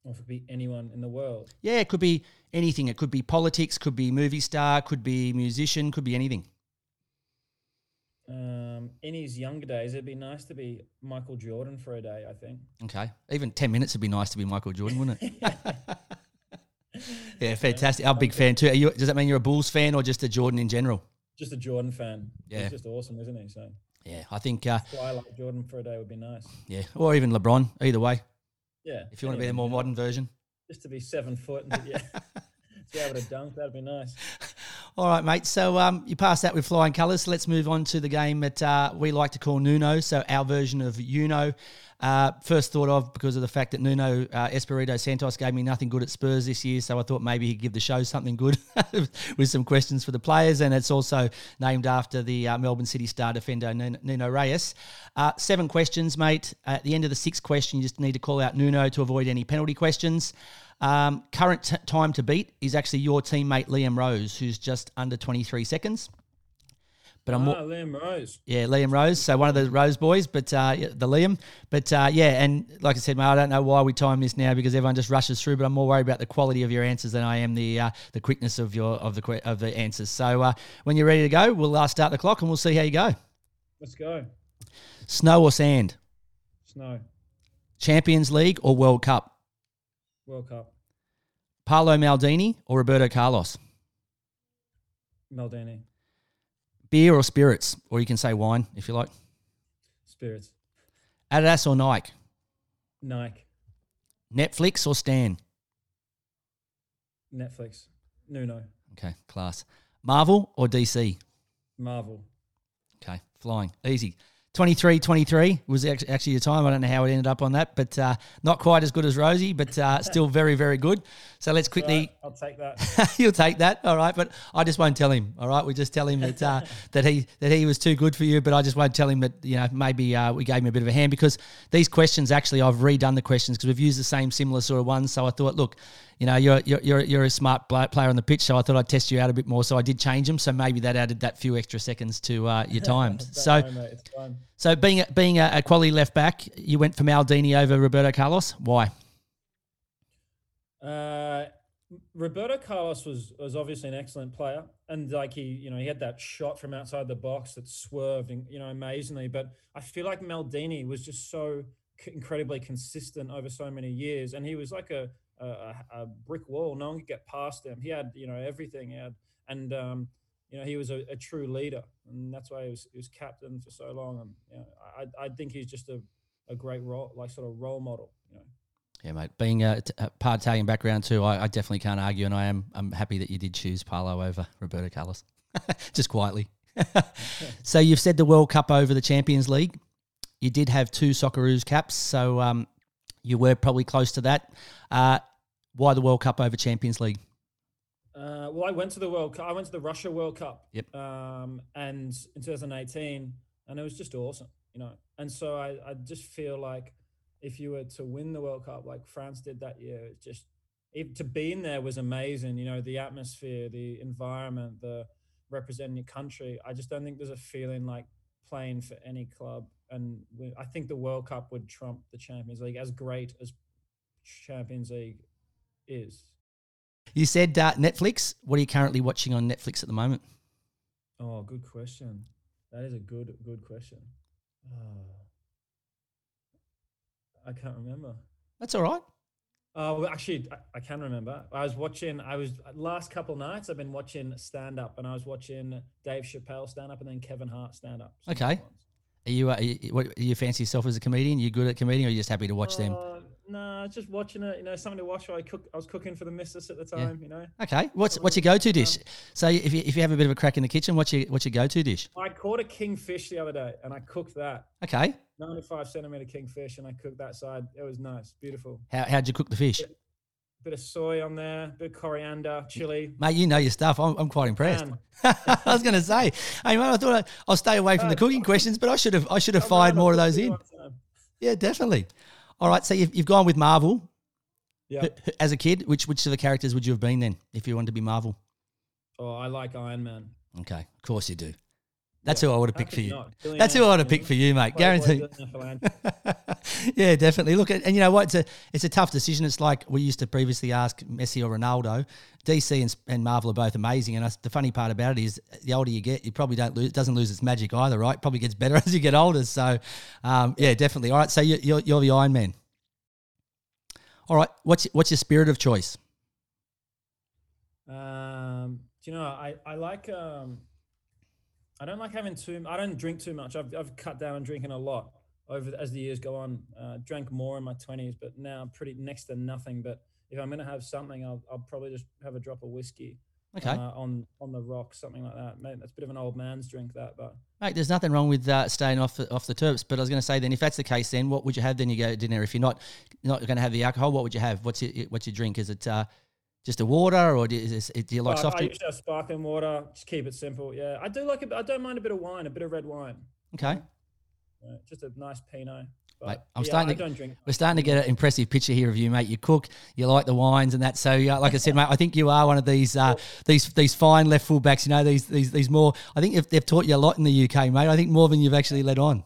Or if it be anyone in the world. Yeah, it could be anything. It could be politics, could be movie star, could be musician, could be anything. Um, in his younger days, it'd be nice to be Michael Jordan for a day. I think. Okay, even ten minutes would be nice to be Michael Jordan, wouldn't it? yeah, fantastic. I'm a big fan too. You, does that mean you're a Bulls fan or just a Jordan in general? Just a Jordan fan. Yeah, he's just awesome, isn't he? So Yeah, I think. Uh, like Jordan for a day would be nice. yeah, or even LeBron. Either way, Yeah. if you want to be the more modern version. Just to be seven foot and yeah, to be able to dunk, that'd be nice. All right, mate. So um, you passed that with flying colours. So let's move on to the game that uh, we like to call Nuno. So our version of Uno. Uh, first thought of because of the fact that Nuno uh, Espirito Santos gave me nothing good at Spurs this year, so I thought maybe he'd give the show something good with some questions for the players. And it's also named after the uh, Melbourne City star defender Nuno Reis. Uh, seven questions, mate. At the end of the sixth question, you just need to call out Nuno to avoid any penalty questions. Um, current t- time to beat is actually your teammate Liam Rose, who's just under 23 seconds. But I'm Ah, more, Liam Rose. yeah, Liam Rose, so one of the Rose boys, but uh, the Liam. But uh, yeah, and like I said, mate, I don't know why we time this now because everyone just rushes through. But I'm more worried about the quality of your answers than I am the uh, the quickness of your of the of the answers. So uh, when you're ready to go, we'll uh, start the clock and we'll see how you go. Let's go. Snow or sand? Snow. Champions League or World Cup? World Cup. Paolo Maldini or Roberto Carlos? Maldini. Beer or spirits, or you can say wine if you like. Spirits. Adidas or Nike? Nike. Netflix or Stan? Netflix. Nuno. Okay, class. Marvel or DC? Marvel. Okay, flying. Easy. 23 23 was actually your time. I don't know how it ended up on that, but uh, not quite as good as Rosie, but uh, still very, very good. So let's quickly. Right, I'll take that. You'll take that, all right. But I just won't tell him, all right. We just tell him that uh, that he that he was too good for you, but I just won't tell him that you know maybe uh, we gave him a bit of a hand because these questions actually I've redone the questions because we've used the same similar sort of ones. So I thought, look, you know, you're you're you're, a smart player on the pitch, so I thought I'd test you out a bit more. So I did change them, so maybe that added that few extra seconds to uh, your times. So worry, mate, it's fine. so being a, being a, a quality left back, you went for Maldini over Roberto Carlos. Why? Uh, Roberto Carlos was was obviously an excellent player, and like he, you know, he had that shot from outside the box that swerved, and you know, amazingly. But I feel like Maldini was just so c- incredibly consistent over so many years, and he was like a a, a brick wall. No one could get past him. He had, you know, everything. He had, and um, you know, he was a, a true leader, and that's why he was he was captain for so long. And you know, I I think he's just a a great role, like sort of role model. You know. Yeah, mate. Being a, a part Italian background too, I, I definitely can't argue, and I am I'm happy that you did choose Paolo over Roberto Carlos, just quietly. so you've said the World Cup over the Champions League. You did have two Socceroos caps, so um, you were probably close to that. Uh, why the World Cup over Champions League? Uh, well, I went to the World Cup. I went to the Russia World Cup. Yep. Um, and in 2018, and it was just awesome, you know. And so I, I just feel like if you were to win the World Cup like France did that year, it just if, to be in there was amazing. You know, the atmosphere, the environment, the representing your country. I just don't think there's a feeling like playing for any club. And we, I think the World Cup would trump the Champions League as great as Champions League is. You said uh, Netflix. What are you currently watching on Netflix at the moment? Oh, good question. That is a good good question. Oh. I can't remember. That's all right. Oh, well, actually, I, I can remember. I was watching. I was last couple nights. I've been watching stand up, and I was watching Dave Chappelle stand up, and then Kevin Hart stand up. Okay. ones. Are you, uh, are you, what, you fancy yourself as a comedian? You good at comedian, or are you just happy to watch them? Uh, Nah, just watching it. You know, something to watch. While I cook. I was cooking for the missus at the time. You know, Okay. What's what's your go-to dish? So if you, if you have a bit of a crack in the kitchen, what's your what's your go-to dish? I caught a kingfish the other day, and I cooked that. Okay. 95 centimeter kingfish, and I cooked that side. It was nice, beautiful. How how'd you cook the fish, bit of soy on there, bit of coriander, chili. mate? You know your stuff. I'm, I'm quite impressed. I was going to say, mate, I thought I, I'll stay away from the Uh, cooking questions, but I should have I should have I'll fired more of those in. Yeah, definitely. All right. So you've, you've gone with Marvel Yeah. As a kid. Which which of the characters would you have been then if you wanted to be Marvel? Oh, I like Iron Man. Okay, of course you do. That's Yeah. who I would have picked for you. That's who I would have picked for you, mate. Guaranteed. yeah, definitely. Look, and you know what? It's a it's a tough decision. It's like we used to previously ask Messi or Ronaldo. DC and, and Marvel are both amazing, and the funny part about it is the older you get, you probably don't lose. It doesn't lose its magic either, right? Probably gets better as you get older. So, um, yeah, definitely. All right, so you, you're you're the Iron Man. All right, what's what's your spirit of choice? Um, do you know? I I like um, I don't like having too. I don't drink too much. I've I've cut down on drinking a lot over as the years go on. Uh, drank more in my twenties, but now I'm pretty next to nothing. But if I'm gonna have something, I'll I'll probably just have a drop of whiskey. Okay. Uh, on on the rocks, something like that. Mate, that's a bit of an old man's drink, that. But Mate, there's nothing wrong with uh, staying off the, off the terps. But I was going to say, then, if that's the case, then what would you have? Then you go to dinner. If you're not not going to have the alcohol, what would you have? What's your what's your drink? Is it uh, just a water, or do, is it, do you like Uh, soft I usually have sparkling water. Just keep it simple. Yeah, I do like it. I don't mind a bit of wine, a bit of red wine. Okay. Yeah, just a nice Pinot. But Mate, I'm yeah, starting I to- don't drink. We're starting to get an impressive picture here of you, mate. You cook, you like the wines and that. So, uh, like I said, mate, I think you are one of these uh, these these fine left fullbacks. You know, these these these more. I think they've, they've taught you a lot in the UK, mate. I think more than you've actually let on.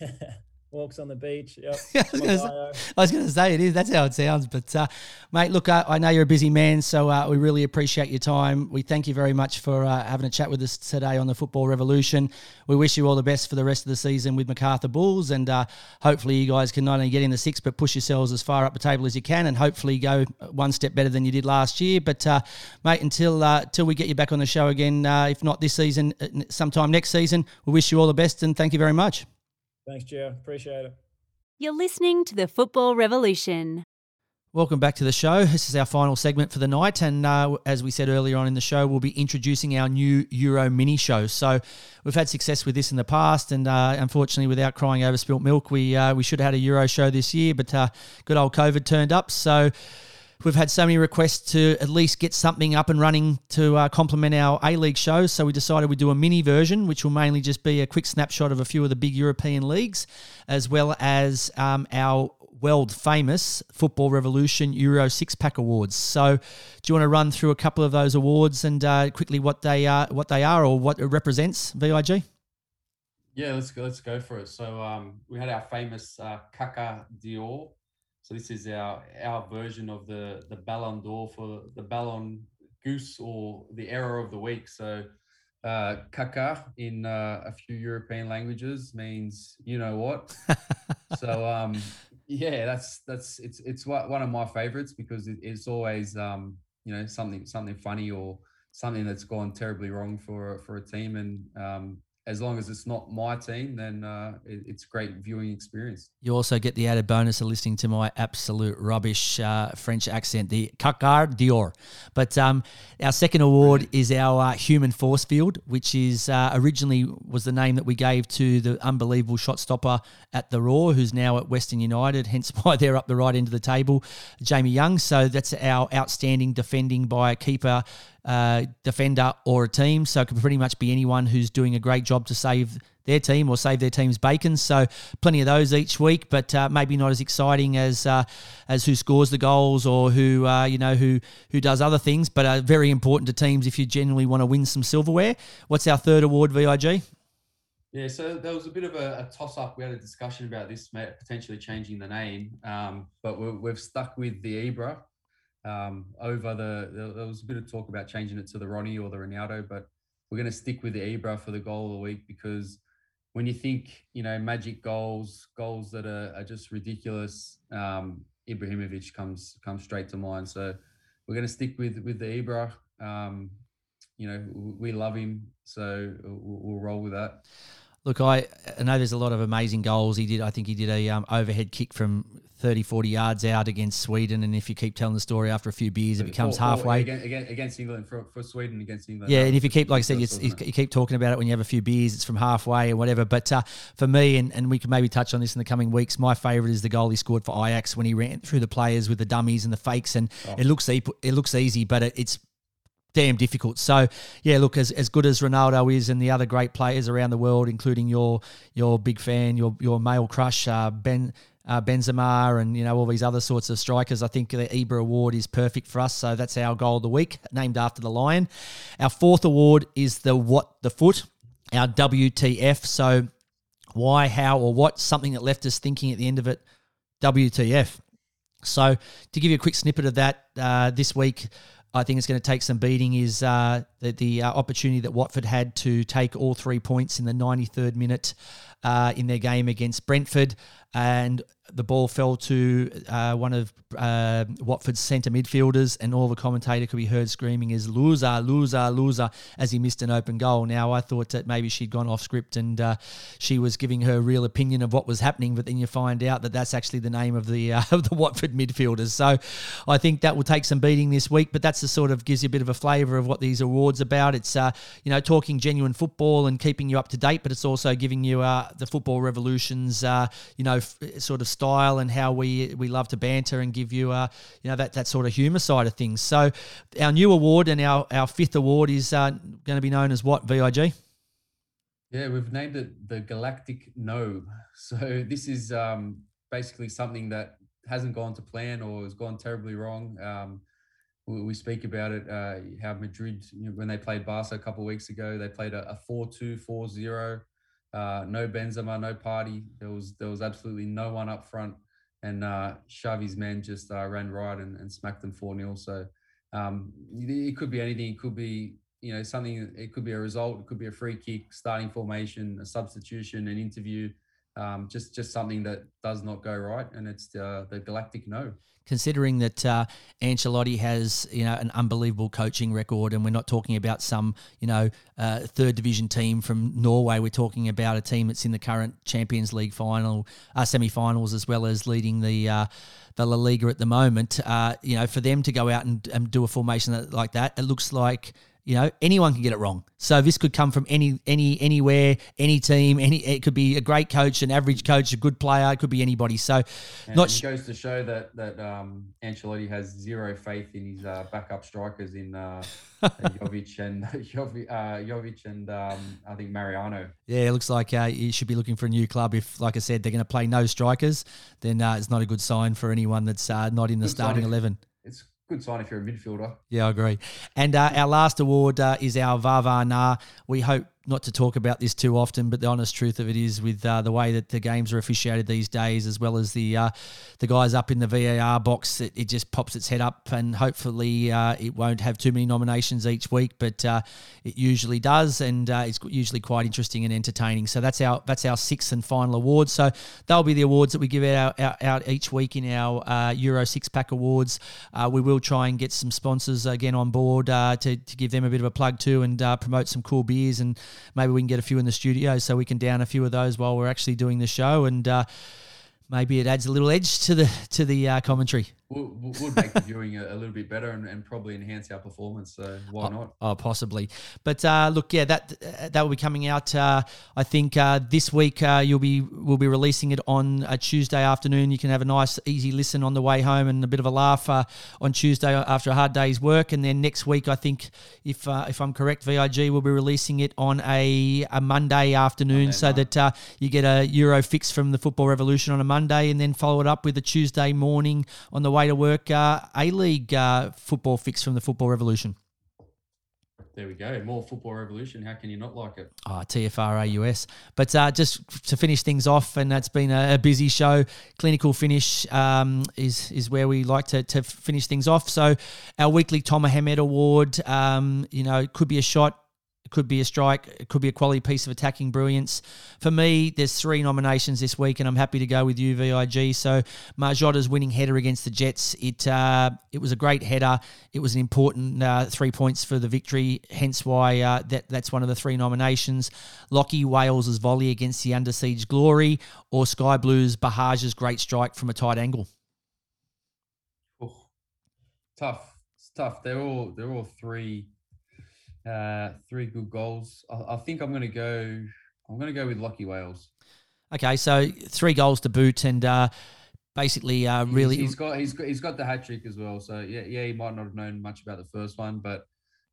Walks on the beach. Yep. I was gonna say- I was going to say it is. That's how it sounds. But, uh, mate, look, I, I know you're a busy man, so uh, we really appreciate your time. We thank you very much for uh, having a chat with us today on the Football Revolution. We wish you all the best for the rest of the season with Macarthur Bulls, and uh, hopefully you guys can not only get in the six, but push yourselves as far up the table as you can, and hopefully go one step better than you did last year. But, uh, mate, until uh, until we get you back on the show again, uh, if not this season, uh, sometime next season, we wish you all the best, and thank you very much. Thanks, Gio. Appreciate it. You're listening to the Football Revolution. Welcome back to the show. This is our final segment for the night, and uh, as we said earlier on in the show, we'll be introducing our new Euro mini show. So we've had success with this in the past, and uh, unfortunately, without crying over spilt milk, we uh, we should have had a Euro show this year, but uh, good old COVID turned up. So we've had so many requests to at least get something up and running to uh, complement our A League shows. So we decided we'd do a mini version, which will mainly just be a quick snapshot of a few of the big European leagues, as well as um, our world famous Football Revolution Euro Six Pack Awards. So, do you want to run through a couple of those awards and uh, quickly what they are, what they are, or what it represents? Vig. Yeah, let's go. Let's go for it. So um, we had our famous uh, Caca Dior. So this is our our version of the the Ballon d'Or for the Ballon Goose or the error of the week. So uh, Caca in uh, a few European languages means you know what. so um, yeah, that's that's it's it's one one of my favorites because it, it's always um, you know something something funny or something that's gone terribly wrong for for a team and um, as long as it's not my team, then uh, it, it's great viewing experience. You also get the added bonus of listening to my absolute rubbish uh, French accent, the Cacard Dior. But um, our second award is our uh, Human Force Field, which is uh, originally was the name that we gave to the unbelievable shot stopper at the Roar, who's now at Western United. Hence why they're up the right end of the table, Jamie Young. So that's our outstanding defending by a keeper uh, defender or a team. So it could pretty much be anyone who's doing a great job to save their team or save their team's bacon. So plenty of those each week, but uh, maybe not as exciting as uh, as who scores the goals or who uh, you know who who does other things, but are very important to teams if you genuinely want to win some silverware. What's our third award, Vig? Yeah, so there was a bit of a, a toss up. We had a discussion about this potentially changing the name, um, but we're, we've stuck with the Ibra um, over the, the. There was a bit of talk about changing it to the Ronnie or the Ronaldo, but we're going to stick with the Ibra for the goal of the week because when you think, you know, magic goals, goals that are, are just ridiculous, um, Ibrahimovic comes comes straight to mind. So we're going to stick with with the Ibra. Um, you know, we love him, so we'll, we'll roll with that. Look, I, I know there's a lot of amazing goals. He did. I think he did a um, overhead kick from 30, 40 yards out against Sweden. And if you keep telling the story after a few beers, it becomes halfway. against, against, against England for, for Sweden against England. Yeah, and if you keep, like I said, you, you keep talking about it when you have a few beers, it's from halfway or whatever. But uh, for me, and, and we can maybe touch on this in the coming weeks, my favourite is the goal he scored for Ajax when he ran through the players with the dummies and the fakes, and Oh. it looks e- it looks easy, but it, it's damn difficult. So yeah, look, as, as good as Ronaldo is, and the other great players around the world, including your your big fan, your your male crush, uh, Ben. Uh, Benzema and you know all these other sorts of strikers. I think the Ibra Award is perfect for us. So that's our goal of the week, named after the lion. Our fourth award is the What the Foot, our WTF. So why, how, or what? Something that left us thinking at the end of it. WTF. So to give you a quick snippet of that, uh, this week I think it's going to take some beating. Is uh, the, the uh, opportunity that Watford had to take all three points in the 93rd minute uh, in their game against Brentford. And the ball fell to uh, one of uh, Watford's centre midfielders, and all the commentator could be heard screaming is loser, loser, loser as he missed an open goal. Now, I thought that maybe she'd gone off script and uh, she was giving her real opinion of what was happening, but then you find out that that's actually the name of the uh, of the Watford midfielders. So I think that will take some beating this week, but that's the sort of gives you a bit of a flavour of what these awards are about. It's uh, you know talking genuine football and keeping you up to date, but it's also giving you uh, the football revolutions, you know, f- sort of style and how we we love to banter and give you uh, you know that that sort of humour side of things. So our new award and our our fifth award is uh, going to be known as what VIG. Yeah, we've named it the Galactic No. So this is um, basically something that hasn't gone to plan or has gone terribly wrong. Um, we, we, speak about it, uh, how Madrid, you know, when they played Barca a couple of weeks ago, they played a, a 4-2, 4-0. Uh, no Benzema, no party. There was there was absolutely no one up front and uh, Xavi's men just uh, ran right and, and smacked them 4 0. So um, it could be anything. It could be, you know, something, it could be a result, it could be a free kick, starting formation, a substitution, an interview. Um, just just something that does not go right, and it's uh, the galactic no considering that uh, Ancelotti has you know an unbelievable coaching record, and we're not talking about some you know uh, third division team from Norway. We're talking about a team that's in the current Champions League final, uh, semi-finals, as well as leading the uh, the La Liga at the moment. Uh, you know, for them to go out and, and do a formation like that, it looks like you know, anyone can get it wrong. So this could come from any any anywhere, any team. Any it could be a great coach, an average coach, a good player. It could be anybody. So, and not it goes to show that that um, Ancelotti has zero faith in his uh, backup strikers in uh, Jovic and Jovic, uh, Jovic and um, I think Mariano. Yeah, it looks like uh, you should be looking for a new club. If, like I said, they're going to play no strikers, then uh, it's not a good sign for anyone that's uh, not in the good starting eleven. Good sign if you're a midfielder. Yeah, I agree. And uh, our last award uh, is our Vava Na. We hope not to talk about this too often, but the honest truth of it is, with uh, the way that the games are officiated these days, as well as the uh, the guys up in the VAR box, it, it, just pops its head up, and hopefully uh, it won't have too many nominations each week, but uh, it usually does, and uh, it's usually quite interesting and entertaining. So that's our that's our sixth and final award. So they'll be the awards that we give out out, out each week in our uh, Euro Six Pack Awards. we will try and get some sponsors again on board to, to give them a bit of a plug too, and promote some cool beers and maybe we can get a few in the studio so we can down a few of those while we're actually doing the show and uh, maybe it adds a little edge to the to the uh, commentary would, would make the viewing a, a, little bit better and, and, probably enhance our performance. So why oh, not? Oh, possibly. But uh, look, yeah, that that will be coming out. Uh, I think uh, this week uh, you'll be we'll be releasing it on a Tuesday afternoon. You can have a nice, easy listen on the way home and a bit of a laugh uh, on Tuesday after a hard day's work. And then next week, I think if uh, if I'm correct, VIG will be releasing it on a a Monday afternoon, Monday so night. that you get a Euro fix from the Football Revolution on a Monday, and then follow it up with a Tuesday morning on the way way to work uh, A League uh, football fix from the Football Revolution. There we go. More football revolution. How can you not like it? Oh, TFRAUS. But uh, just to finish things off, and that's been a, a busy show. Clinical finish um, is is where we like to, to finish things off. So our weekly Tom Mohamed Award, um, you know, could be a shot it could be a strike. It could be a quality piece of attacking brilliance. For me, there's three nominations this week, and I'm happy to go with you, VIG. So Marjota's winning header against the Jets. It uh, it was a great header. It was an important uh, three points for the victory. Hence why uh, that that's one of the three nominations. Lachie Wales's volley against the under siege glory, or Sky Blues Buhagiar's great strike from a tight angle. Oh, tough. It's tough. They're all they're all three uh, three good goals. I, I think I'm going to go. I'm going to go with Lachie Wales. Okay, so three goals to boot, and uh, basically, uh, really, he's, he's got he's got he's got the hat trick as well. So yeah, yeah, he might not have known much about the first one, but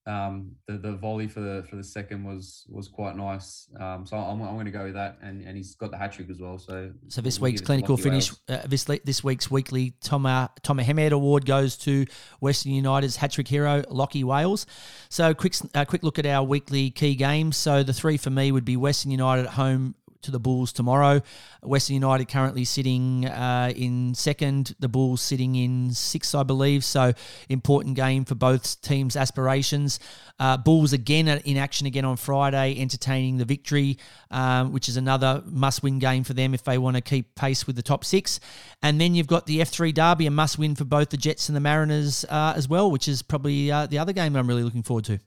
um, the the volley for the for the second was was quite nice. Um, so I'm, I'm going to go with that, and, and he's got the hat trick as well. So so this week's clinical finish, uh, this this week's weekly Tom uh, Tom Mohamed Award goes to Western United's hat trick hero Lachie Wales. So quick uh, quick look at our weekly key games. So the three for me would be Western United at home to the Bulls tomorrow. Western United currently sitting uh, in second, the Bulls sitting in sixth, I believe. So important game for both teams' aspirations. Uh, Bulls again in action again on Friday, entertaining the victory, um, which is another must-win game for them if they want to keep pace with the top six. And then you've got the F3 Derby, a must-win for both the Jets and the Mariners uh, as well, which is probably uh, the other game I'm really looking forward to.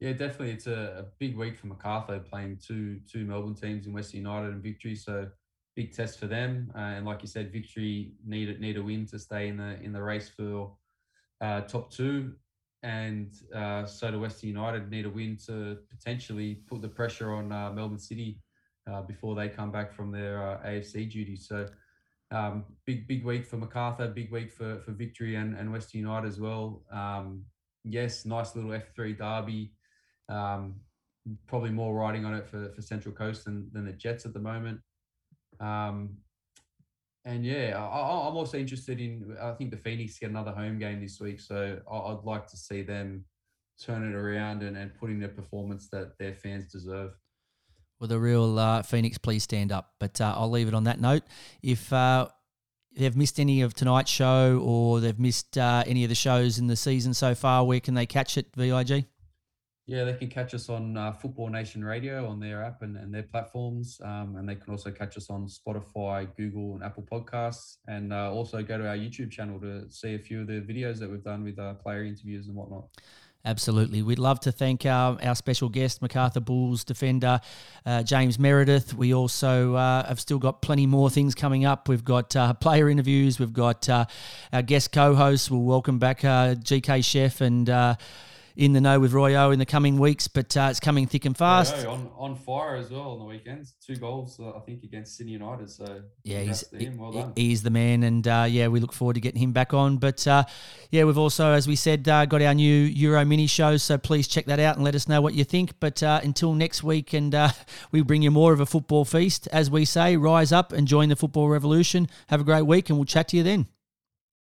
Yeah, definitely. It's a, a, big week for Macarthur playing two two Melbourne teams in Western United and Victory. So big test for them. Uh, and like you said, Victory need need a win to stay in the in the race for uh, top two. And uh, so do Western United need a win to potentially put the pressure on uh, Melbourne City uh, before they come back from their uh, AFC duties. So um, big big week for Macarthur, big week for for Victory and and Western United as well. Um, yes, nice little F3 derby. Um, probably more riding on it for, for Central Coast than, than the Jets at the moment. Um, and yeah, I, am also interested in. I think the Phoenix get another home game this week, so I'd like to see them turn it around and, and put in a performance that their fans deserve. Well, the real uh, Phoenix, please stand up. But uh, I'll leave it on that note. If uh, they've missed any of tonight's show or they've missed uh, any of the shows in the season so far, where can they catch it, VIG? Yeah, they can catch us on uh, Football Nation Radio on their app and, and their platforms. Um, and they can also catch us on Spotify, Google, and Apple Podcasts. And uh, also go to our YouTube channel to see a few of the videos that we've done with uh, player interviews and whatnot. Absolutely. We'd love to thank our, our special guest, Macarthur Bulls defender, uh, James Meredith. We also uh, have still got plenty more things coming up. We've got uh, player interviews, we've got uh, our guest co hosts. We'll welcome back uh, GK Chef and uh, in the know with Royo in the coming weeks, but uh, it's coming thick and fast. Royo on, on fire as well on the weekends. Two goals, uh, I think, against Sydney United. So yeah, he's well he's the man, and uh, yeah, we look forward to getting him back on. But uh, yeah, we've also, as we said, uh, got our new Euro mini show. So please check that out and let us know what you think. But uh, until next week, and we bring you more of a football feast, as we say, rise up and join the football revolution. Have a great week, and we'll chat to you then.